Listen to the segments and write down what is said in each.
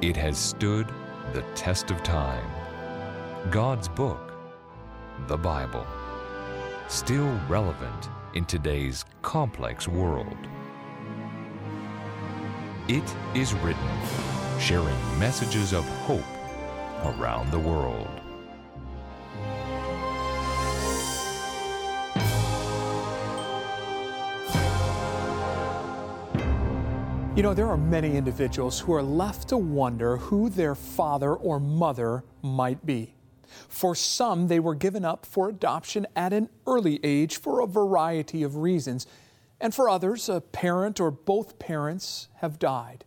It has stood the test of time. God's book, the Bible, still relevant in today's complex world. It is written, sharing messages of hope around the world. You know, there are many individuals who are left to wonder who their father or mother might be. For some, they were given up for adoption at an early age for a variety of reasons. And for others, a parent or both parents have died,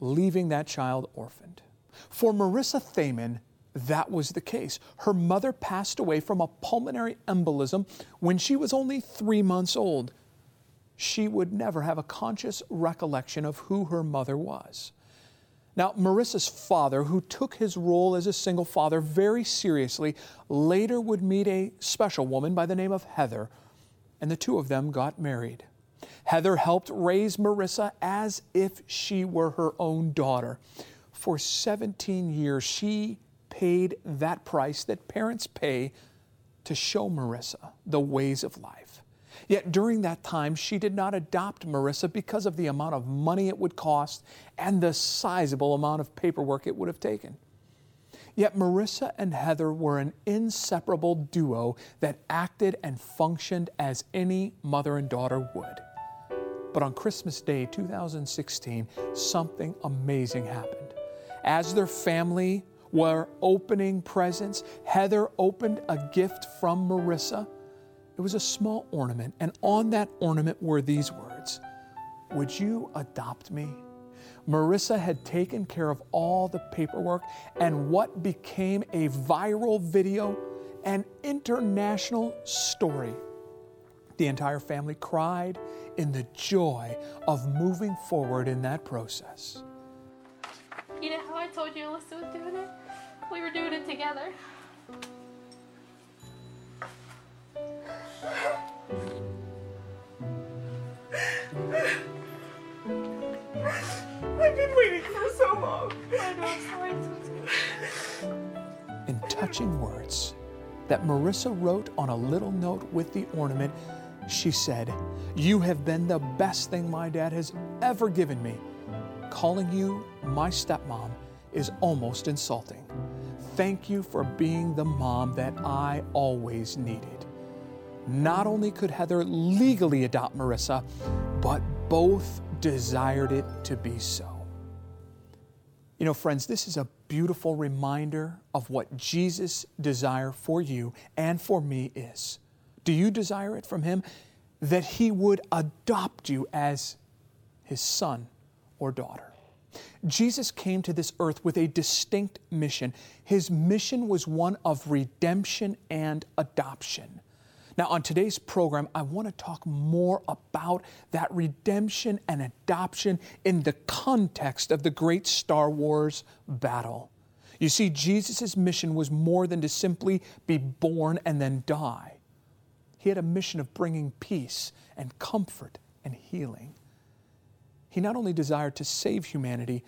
leaving that child orphaned. For Marissa Thaman, that was the case. Her mother passed away from a pulmonary embolism when she was only three months old she would never have a conscious recollection of who her mother was. Now, Marissa's father, who took his role as a single father very seriously, later would meet a special woman by the name of Heather, and the two of them got married. Heather helped raise Marissa as if she were her own daughter. For 17 years, she paid that price that parents pay to show Marissa the ways of life. Yet during that time, she did not adopt Marissa because of the amount of money it would cost and the sizable amount of paperwork it would have taken. Yet Marissa and Heather were an inseparable duo that acted and functioned as any mother and daughter would. But on Christmas Day 2016, something amazing happened. As their family were opening presents, Heather opened a gift from Marissa it was a small ornament, and on that ornament were these words Would you adopt me? Marissa had taken care of all the paperwork, and what became a viral video, an international story. The entire family cried in the joy of moving forward in that process. You know how I told you Alyssa was doing it? We were doing it together. I've been waiting for so long. I know, sorry. In touching words that Marissa wrote on a little note with the ornament, she said, You have been the best thing my dad has ever given me. Calling you my stepmom is almost insulting. Thank you for being the mom that I always needed. Not only could Heather legally adopt Marissa, but both desired it to be so. You know, friends, this is a beautiful reminder of what Jesus' desire for you and for me is. Do you desire it from Him? That He would adopt you as His son or daughter. Jesus came to this earth with a distinct mission. His mission was one of redemption and adoption. Now, on today's program, I want to talk more about that redemption and adoption in the context of the great Star Wars battle. You see, Jesus' mission was more than to simply be born and then die. He had a mission of bringing peace and comfort and healing. He not only desired to save humanity,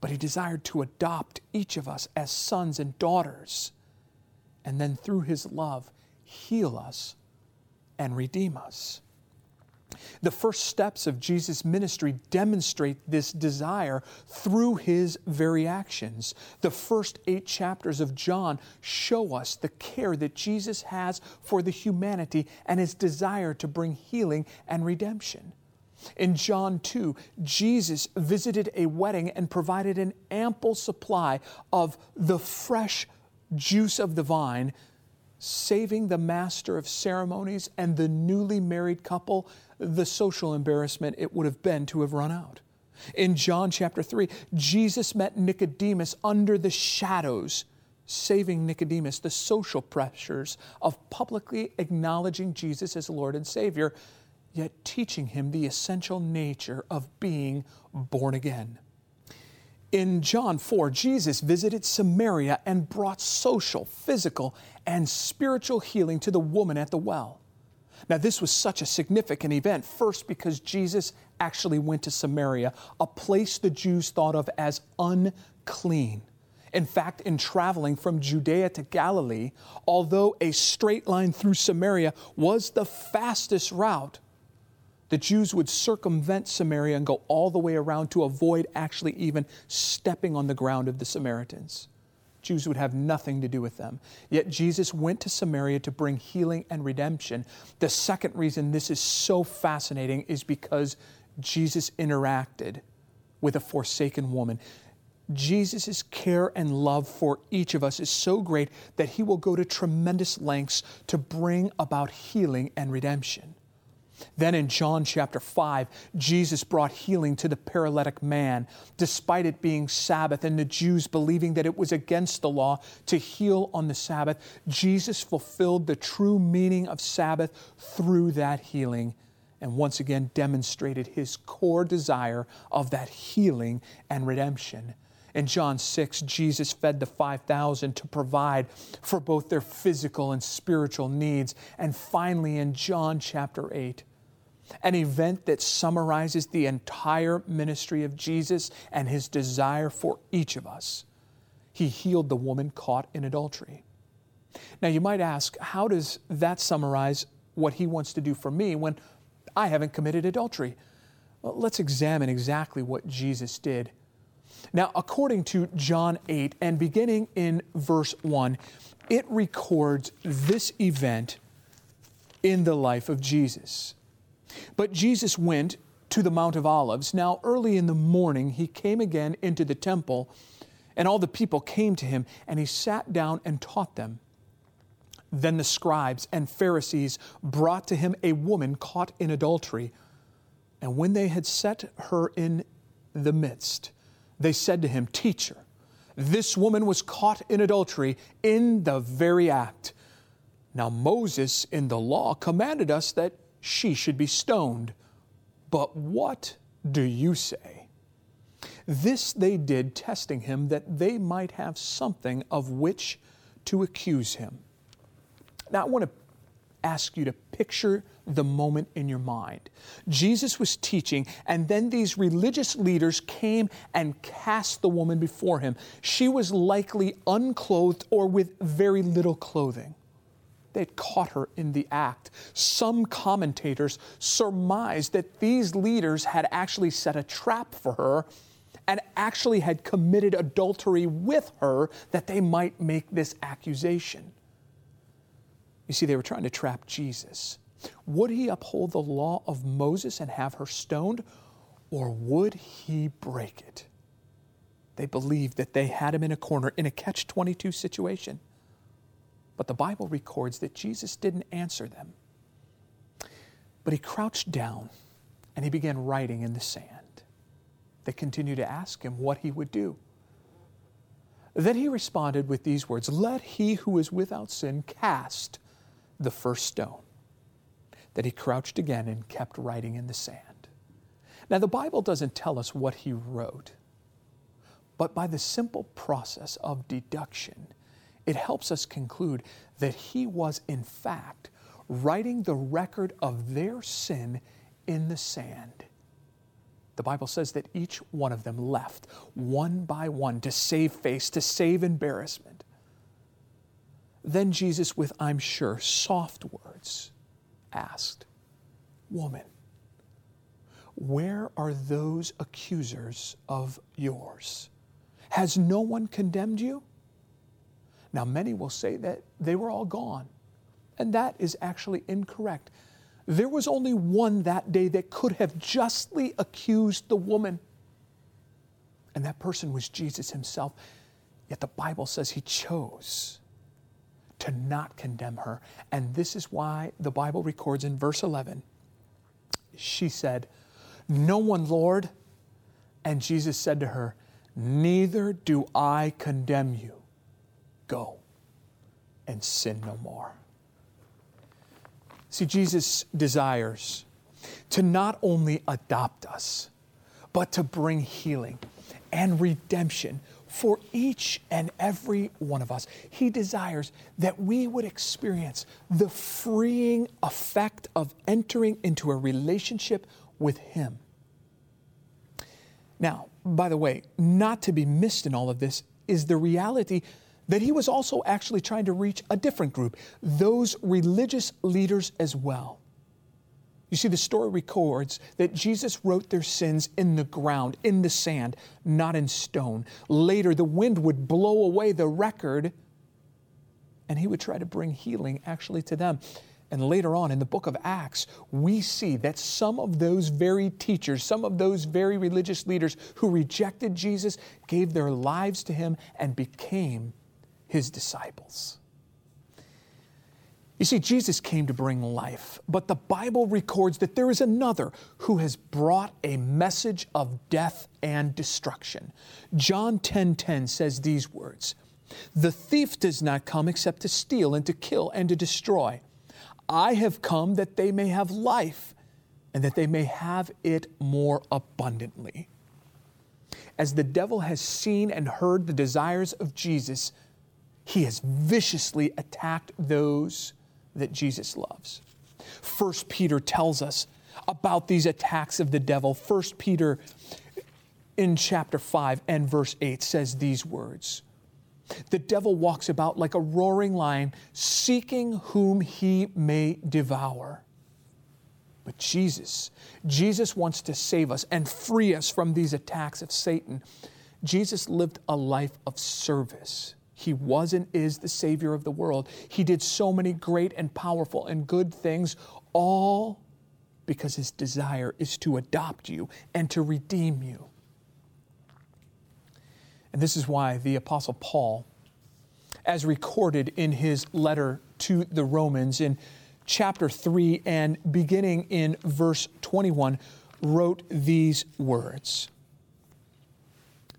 but he desired to adopt each of us as sons and daughters, and then through his love, heal us and redeem us. The first steps of Jesus' ministry demonstrate this desire through his very actions. The first eight chapters of John show us the care that Jesus has for the humanity and his desire to bring healing and redemption. In John 2, Jesus visited a wedding and provided an ample supply of the fresh juice of the vine saving the master of ceremonies and the newly married couple the social embarrassment it would have been to have run out. In John chapter 3, Jesus met Nicodemus under the shadows, saving Nicodemus the social pressures of publicly acknowledging Jesus as Lord and Savior, yet teaching him the essential nature of being born again. In John 4, Jesus visited Samaria and brought social, physical, and spiritual healing to the woman at the well. Now, this was such a significant event. First, because Jesus actually went to Samaria, a place the Jews thought of as unclean. In fact, in traveling from Judea to Galilee, although a straight line through Samaria was the fastest route, the Jews would circumvent Samaria and go all the way around to avoid actually even stepping on the ground of the Samaritans. Jews would have nothing to do with them. Yet Jesus went to Samaria to bring healing and redemption. The second reason this is so fascinating is because Jesus interacted with a forsaken woman. Jesus' care and love for each of us is so great that he will go to tremendous lengths to bring about healing and redemption. Then in John chapter 5, Jesus brought healing to the paralytic man, despite it being Sabbath and the Jews believing that it was against the law to heal on the Sabbath. Jesus fulfilled the true meaning of Sabbath through that healing and once again demonstrated his core desire of that healing and redemption. In John 6, Jesus fed the 5,000 to provide for both their physical and spiritual needs. And finally, in John chapter 8, an event that summarizes the entire ministry of Jesus and his desire for each of us. He healed the woman caught in adultery. Now, you might ask, how does that summarize what he wants to do for me when I haven't committed adultery? Well, let's examine exactly what Jesus did. Now, according to John 8, and beginning in verse 1, it records this event in the life of Jesus. But Jesus went to the Mount of Olives. Now, early in the morning, he came again into the temple, and all the people came to him, and he sat down and taught them. Then the scribes and Pharisees brought to him a woman caught in adultery. And when they had set her in the midst, they said to him, Teacher, this woman was caught in adultery in the very act. Now, Moses in the law commanded us that she should be stoned. But what do you say? This they did, testing him that they might have something of which to accuse him. Now, I want to ask you to picture the moment in your mind. Jesus was teaching, and then these religious leaders came and cast the woman before him. She was likely unclothed or with very little clothing. They'd caught her in the act. Some commentators surmised that these leaders had actually set a trap for her and actually had committed adultery with her that they might make this accusation. You see, they were trying to trap Jesus. Would he uphold the law of Moses and have her stoned, or would he break it? They believed that they had him in a corner in a catch 22 situation. But the Bible records that Jesus didn't answer them. But he crouched down and he began writing in the sand. They continued to ask him what he would do. Then he responded with these words Let he who is without sin cast the first stone. That he crouched again and kept writing in the sand. Now, the Bible doesn't tell us what he wrote, but by the simple process of deduction, it helps us conclude that he was, in fact, writing the record of their sin in the sand. The Bible says that each one of them left, one by one, to save face, to save embarrassment. Then Jesus, with, I'm sure, soft words, asked, Woman, where are those accusers of yours? Has no one condemned you? Now, many will say that they were all gone, and that is actually incorrect. There was only one that day that could have justly accused the woman, and that person was Jesus himself. Yet the Bible says he chose to not condemn her. And this is why the Bible records in verse 11 she said, No one, Lord. And Jesus said to her, Neither do I condemn you. Go and sin no more. See, Jesus desires to not only adopt us, but to bring healing and redemption for each and every one of us. He desires that we would experience the freeing effect of entering into a relationship with Him. Now, by the way, not to be missed in all of this is the reality that he was also actually trying to reach a different group, those religious leaders as well. You see, the story records that Jesus wrote their sins in the ground, in the sand, not in stone. Later, the wind would blow away the record, and he would try to bring healing actually to them. And later on in the book of Acts, we see that some of those very teachers, some of those very religious leaders who rejected Jesus, gave their lives to him and became his disciples. You see, Jesus came to bring life, but the Bible records that there is another who has brought a message of death and destruction. John 10:10 10, 10 says these words: "The thief does not come except to steal and to kill and to destroy. I have come that they may have life and that they may have it more abundantly." As the devil has seen and heard the desires of Jesus, he has viciously attacked those that Jesus loves. First Peter tells us about these attacks of the devil. First Peter in chapter 5 and verse 8 says these words. The devil walks about like a roaring lion, seeking whom he may devour. But Jesus, Jesus wants to save us and free us from these attacks of Satan. Jesus lived a life of service. He was and is the Savior of the world. He did so many great and powerful and good things, all because His desire is to adopt you and to redeem you. And this is why the Apostle Paul, as recorded in his letter to the Romans in chapter 3 and beginning in verse 21, wrote these words.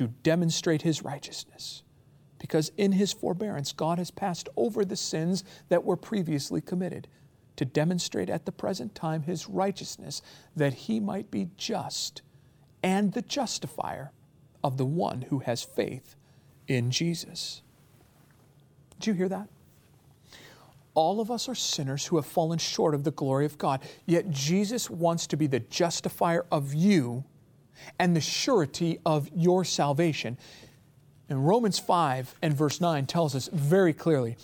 to demonstrate his righteousness. Because in his forbearance, God has passed over the sins that were previously committed to demonstrate at the present time his righteousness, that he might be just and the justifier of the one who has faith in Jesus. Did you hear that? All of us are sinners who have fallen short of the glory of God, yet Jesus wants to be the justifier of you and the surety of your salvation. And Romans 5 and verse 9 tells us very clearly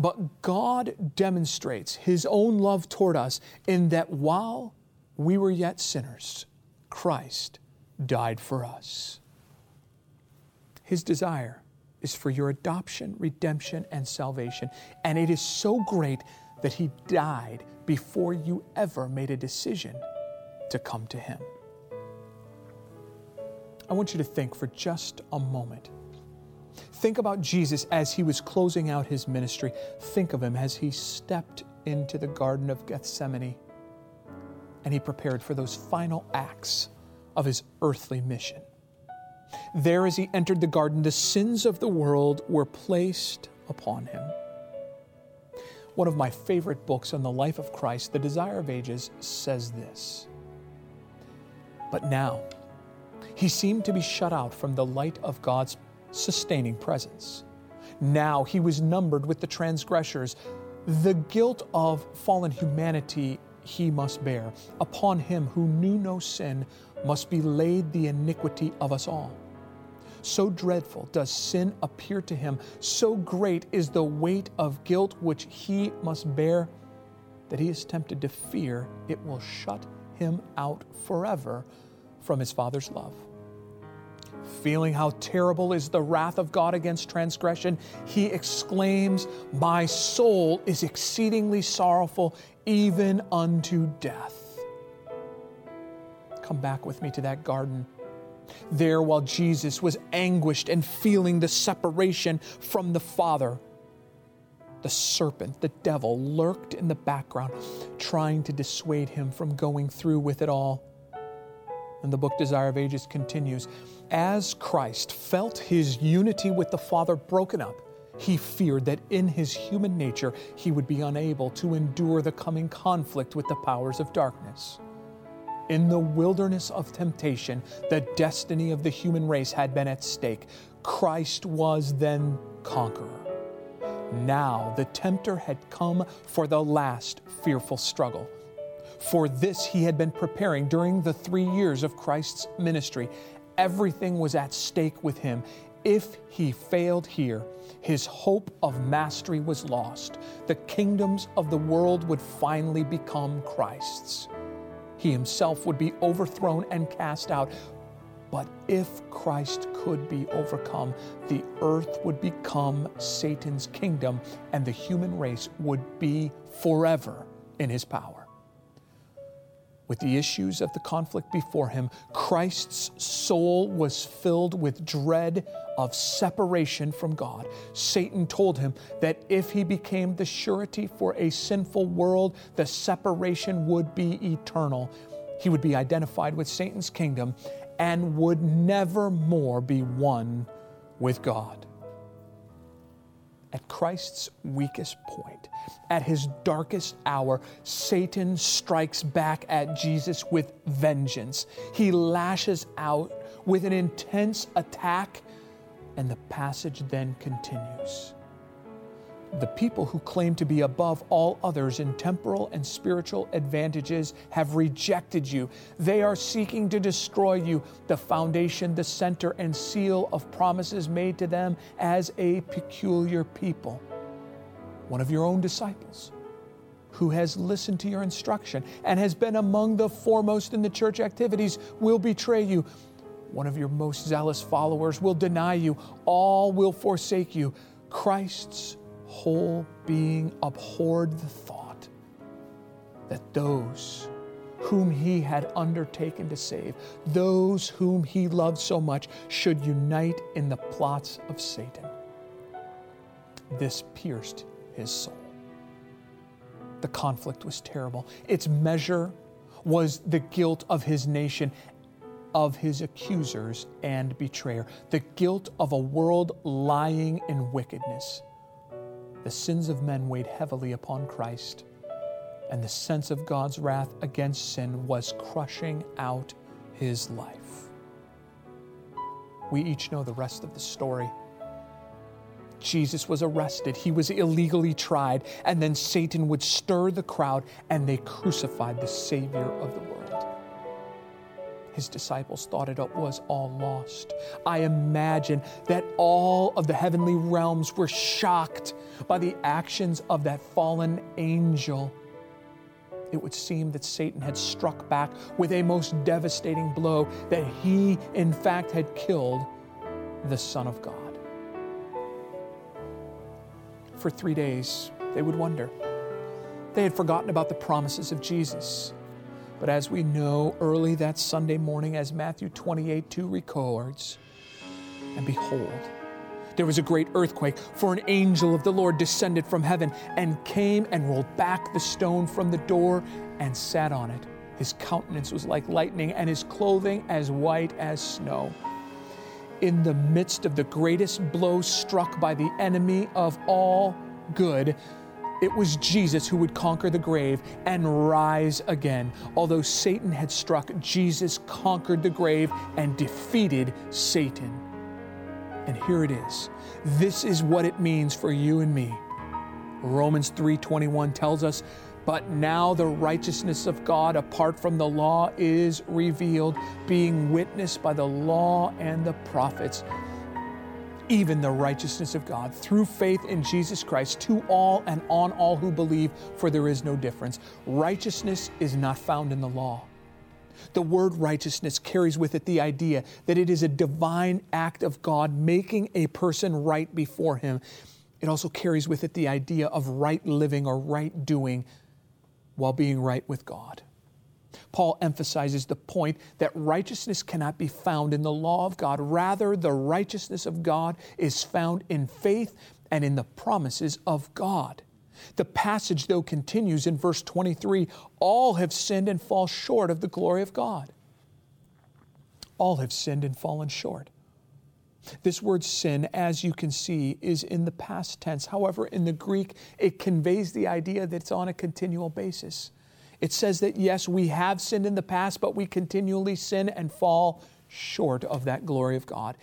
but God demonstrates His own love toward us in that while we were yet sinners, Christ died for us. His desire is for your adoption, redemption, and salvation. And it is so great that He died before you ever made a decision to come to Him. I want you to think for just a moment. Think about Jesus as he was closing out his ministry. Think of him as he stepped into the Garden of Gethsemane and he prepared for those final acts of his earthly mission. There, as he entered the garden, the sins of the world were placed upon him. One of my favorite books on the life of Christ, The Desire of Ages, says this But now, he seemed to be shut out from the light of God's sustaining presence. Now he was numbered with the transgressors. The guilt of fallen humanity he must bear. Upon him who knew no sin must be laid the iniquity of us all. So dreadful does sin appear to him, so great is the weight of guilt which he must bear, that he is tempted to fear it will shut him out forever from his Father's love. Feeling how terrible is the wrath of God against transgression, he exclaims, My soul is exceedingly sorrowful, even unto death. Come back with me to that garden. There, while Jesus was anguished and feeling the separation from the Father, the serpent, the devil, lurked in the background, trying to dissuade him from going through with it all. And the book Desire of Ages continues As Christ felt his unity with the Father broken up, he feared that in his human nature he would be unable to endure the coming conflict with the powers of darkness. In the wilderness of temptation, the destiny of the human race had been at stake. Christ was then conqueror. Now the tempter had come for the last fearful struggle. For this he had been preparing during the three years of Christ's ministry. Everything was at stake with him. If he failed here, his hope of mastery was lost. The kingdoms of the world would finally become Christ's. He himself would be overthrown and cast out. But if Christ could be overcome, the earth would become Satan's kingdom and the human race would be forever in his power. With the issues of the conflict before him, Christ's soul was filled with dread of separation from God. Satan told him that if he became the surety for a sinful world, the separation would be eternal. He would be identified with Satan's kingdom and would never more be one with God at Christ's weakest point, at his darkest hour, Satan strikes back at Jesus with vengeance. He lashes out with an intense attack, and the passage then continues the people who claim to be above all others in temporal and spiritual advantages have rejected you. They are seeking to destroy you, the foundation, the center, and seal of promises made to them as a peculiar people. One of your own disciples who has listened to your instruction and has been among the foremost in the church activities will betray you. One of your most zealous followers will deny you. All will forsake you. Christ's whole being abhorred the thought that those whom he had undertaken to save, those whom he loved so much, should unite in the plots of Satan. This pierced his soul. The conflict was terrible. Its measure was the guilt of his nation, of his accusers and betrayer, the guilt of a world lying in wickedness the sins of men weighed heavily upon Christ, and the sense of God's wrath against sin was crushing out his life. We each know the rest of the story. Jesus was arrested, he was illegally tried, and then Satan would stir the crowd, and they crucified the Savior of the world his disciples thought it was all lost. I imagine that all of the heavenly realms were shocked by the actions of that fallen angel. It would seem that Satan had struck back with a most devastating blow, that he, in fact, had killed the Son of God. For three days, they would wonder. They had forgotten about the promises of Jesus. But as we know, early that Sunday morning, as Matthew 28 2 records, and behold, there was a great earthquake, for an angel of the Lord descended from heaven and came and rolled back the stone from the door and sat on it. His countenance was like lightning, and his clothing as white as snow. In the midst of the greatest blow struck by the enemy of all good, it was Jesus who would conquer the grave and rise again. Although Satan had struck, Jesus conquered the grave and defeated Satan. And here it is. This is what it means for you and me. Romans 3:21 tells us, "But now the righteousness of God apart from the law is revealed, being witnessed by the law and the prophets." Even the righteousness of God through faith in Jesus Christ to all and on all who believe, for there is no difference. Righteousness is not found in the law. The word righteousness carries with it the idea that it is a divine act of God making a person right before Him. It also carries with it the idea of right living or right doing while being right with God. Paul emphasizes the point that righteousness cannot be found in the law of God. Rather, the righteousness of God is found in faith and in the promises of God. The passage, though, continues in verse 23 all have sinned and fall short of the glory of God. All have sinned and fallen short. This word sin, as you can see, is in the past tense. However, in the Greek, it conveys the idea that it's on a continual basis. It says that yes, we have sinned in the past, but we continually sin and fall short of that glory of God.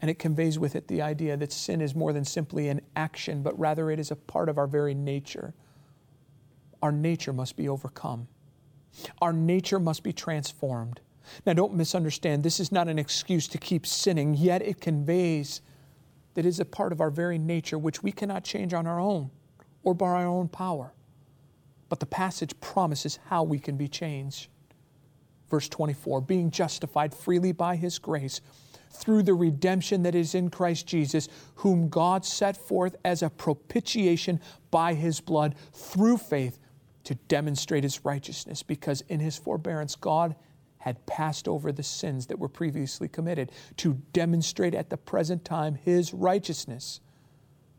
And it conveys with it the idea that sin is more than simply an action, but rather it is a part of our very nature. Our nature must be overcome, our nature must be transformed. Now, don't misunderstand, this is not an excuse to keep sinning, yet it conveys that it is a part of our very nature which we cannot change on our own or by our own power. But the passage promises how we can be changed. Verse 24 being justified freely by his grace through the redemption that is in Christ Jesus, whom God set forth as a propitiation by his blood through faith to demonstrate his righteousness, because in his forbearance, God had passed over the sins that were previously committed to demonstrate at the present time his righteousness,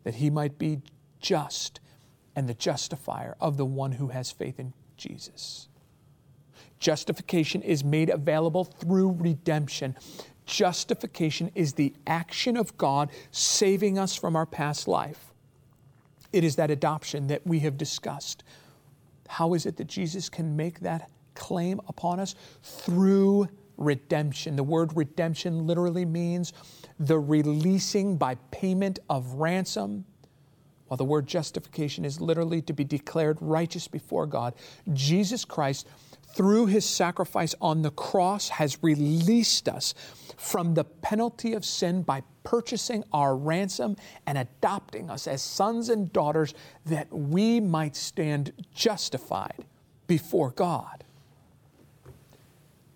that he might be just and the justifier of the one who has faith in Jesus. Justification is made available through redemption. Justification is the action of God saving us from our past life. It is that adoption that we have discussed. How is it that Jesus can make that claim upon us through redemption. The word redemption literally means the releasing by payment of ransom, while the word justification is literally to be declared righteous before God. Jesus Christ, through his sacrifice on the cross, has released us from the penalty of sin by purchasing our ransom and adopting us as sons and daughters that we might stand justified before God.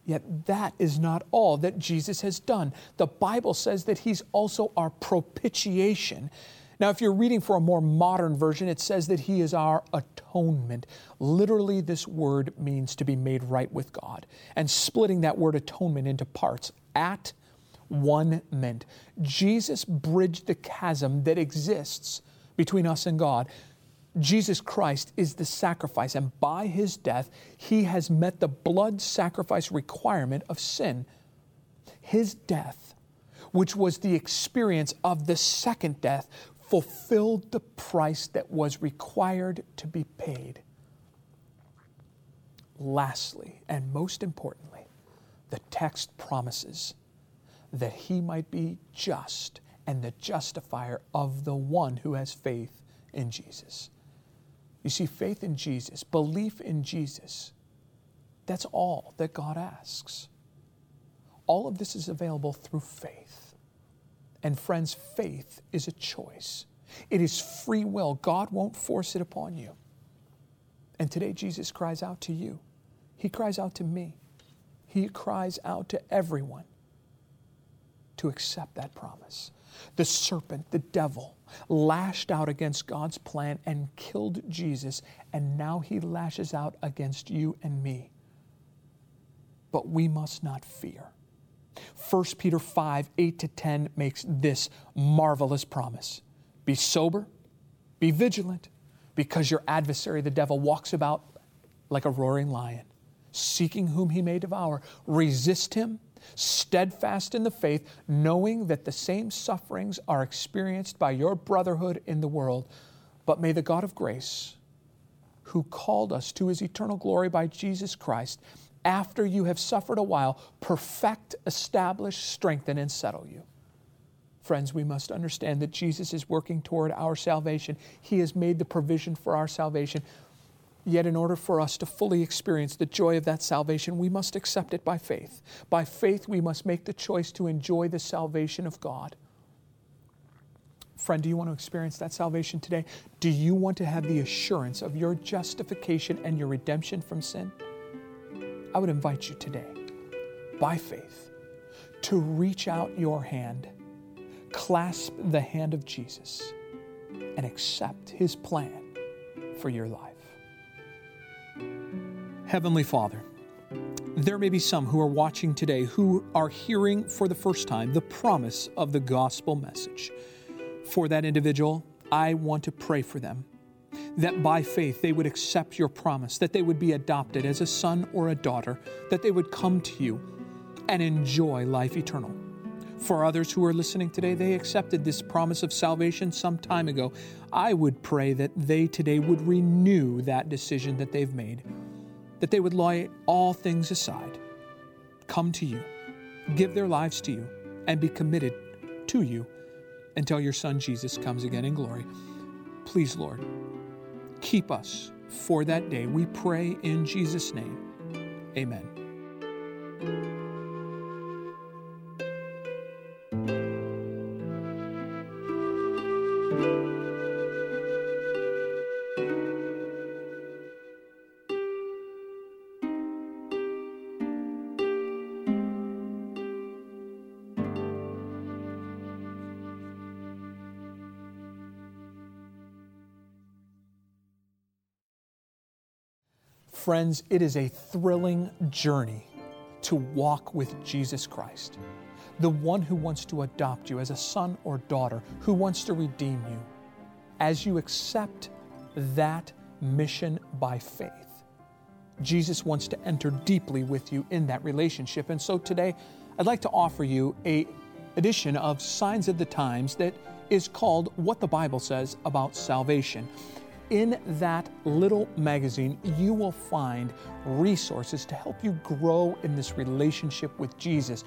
Yet that is not all that Jesus has done. The Bible says that He's also our propitiation. Now, if you're reading for a more modern version, it says that He is our atonement. Literally, this word means to be made right with God. And splitting that word atonement into parts, at one meant. Jesus bridged the chasm that exists between us and God. Jesus Christ is the sacrifice, and by his death, he has met the blood sacrifice requirement of sin. His death, which was the experience of the second death, fulfilled the price that was required to be paid. Lastly, and most importantly, the text promises that he might be just and the justifier of the one who has faith in Jesus. You see, faith in Jesus, belief in Jesus, that's all that God asks. All of this is available through faith. And friends, faith is a choice, it is free will. God won't force it upon you. And today, Jesus cries out to you. He cries out to me. He cries out to everyone to accept that promise. The serpent, the devil, lashed out against God's plan and killed Jesus, and now he lashes out against you and me. But we must not fear. 1 Peter 5 8 to 10 makes this marvelous promise Be sober, be vigilant, because your adversary, the devil, walks about like a roaring lion, seeking whom he may devour. Resist him steadfast in the faith, knowing that the same sufferings are experienced by your brotherhood in the world. But may the God of grace, who called us to his eternal glory by Jesus Christ, after you have suffered a while, perfect, establish, strengthen, and settle you. Friends, we must understand that Jesus is working toward our salvation. He has made the provision for our salvation. Yet, in order for us to fully experience the joy of that salvation, we must accept it by faith. By faith, we must make the choice to enjoy the salvation of God. Friend, do you want to experience that salvation today? Do you want to have the assurance of your justification and your redemption from sin? I would invite you today, by faith, to reach out your hand, clasp the hand of Jesus, and accept his plan for your life. Heavenly Father, There may be some who are watching today who are hearing for the first time the promise of the gospel message. For that individual, I want to pray for them that by faith they would accept your promise, that they would be adopted as a son or a daughter, that they would come to you and enjoy life eternal. For others who are listening today, they accepted this promise of salvation some time ago. I would pray that they today would renew that decision that they've made that they would lay all things aside, come to you, give their lives to you, and be committed to you until your Son Jesus comes again in glory. Please, Lord, keep us for that day. We pray in Jesus' name. Amen. Friends, it is a thrilling journey to walk with Jesus Christ, the one who wants to adopt you as a son or daughter, who wants to redeem you. As you accept that mission by faith, Jesus wants to enter deeply with you in that relationship. And so today, I'd like to offer you a edition of Signs of the Times that is called What the Bible Says About Salvation in that little magazine, you will find resources to help you grow in this relationship with Jesus.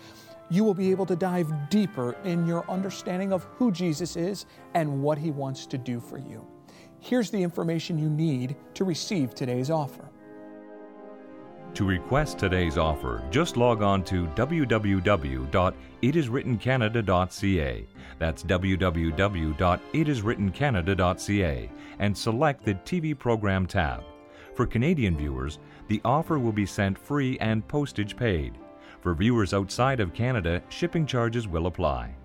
You will be able to dive deeper in your understanding of who Jesus is and what he wants to do for you. Here's the information you need to receive today's offer. To request today's offer, just log on to www.itiswrittencanada.ca. That's www.itiswrittencanada.ca and select the TV program tab. For Canadian viewers, the offer will be sent free and postage paid. For viewers outside of Canada, shipping charges will apply.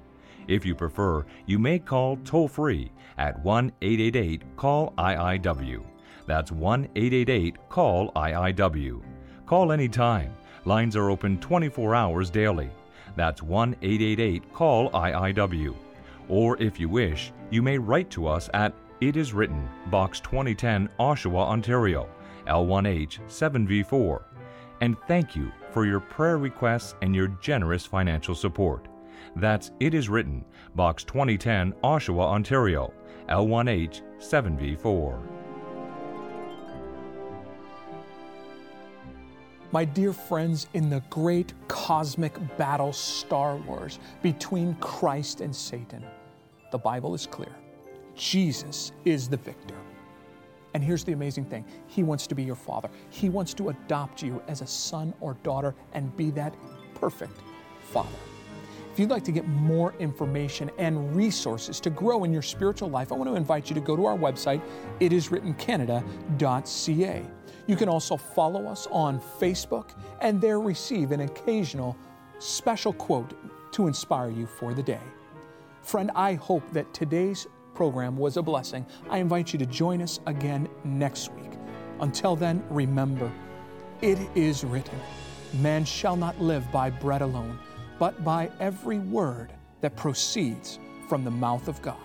If you prefer, you may call toll free at 1 888 CALL IIW. That's 1 888 CALL IIW. Call anytime. Lines are open 24 hours daily. That's 1 888 CALL IIW. Or if you wish, you may write to us at It Is Written, Box 2010, Oshawa, Ontario, L1H 7V4. And thank you for your prayer requests and your generous financial support. That's It Is Written, Box 2010, Oshawa, Ontario, L1H 7V4. My dear friends, in the great cosmic battle Star Wars between Christ and Satan, the Bible is clear. Jesus is the victor. And here's the amazing thing He wants to be your father, He wants to adopt you as a son or daughter and be that perfect father. If you'd like to get more information and resources to grow in your spiritual life, I want to invite you to go to our website, itiswrittencanada.ca. You can also follow us on Facebook and there receive an occasional special quote to inspire you for the day. Friend, I hope that today's program was a blessing. I invite you to join us again next week. Until then, remember, it is written, Man shall not live by bread alone, but by every word that proceeds from the mouth of God.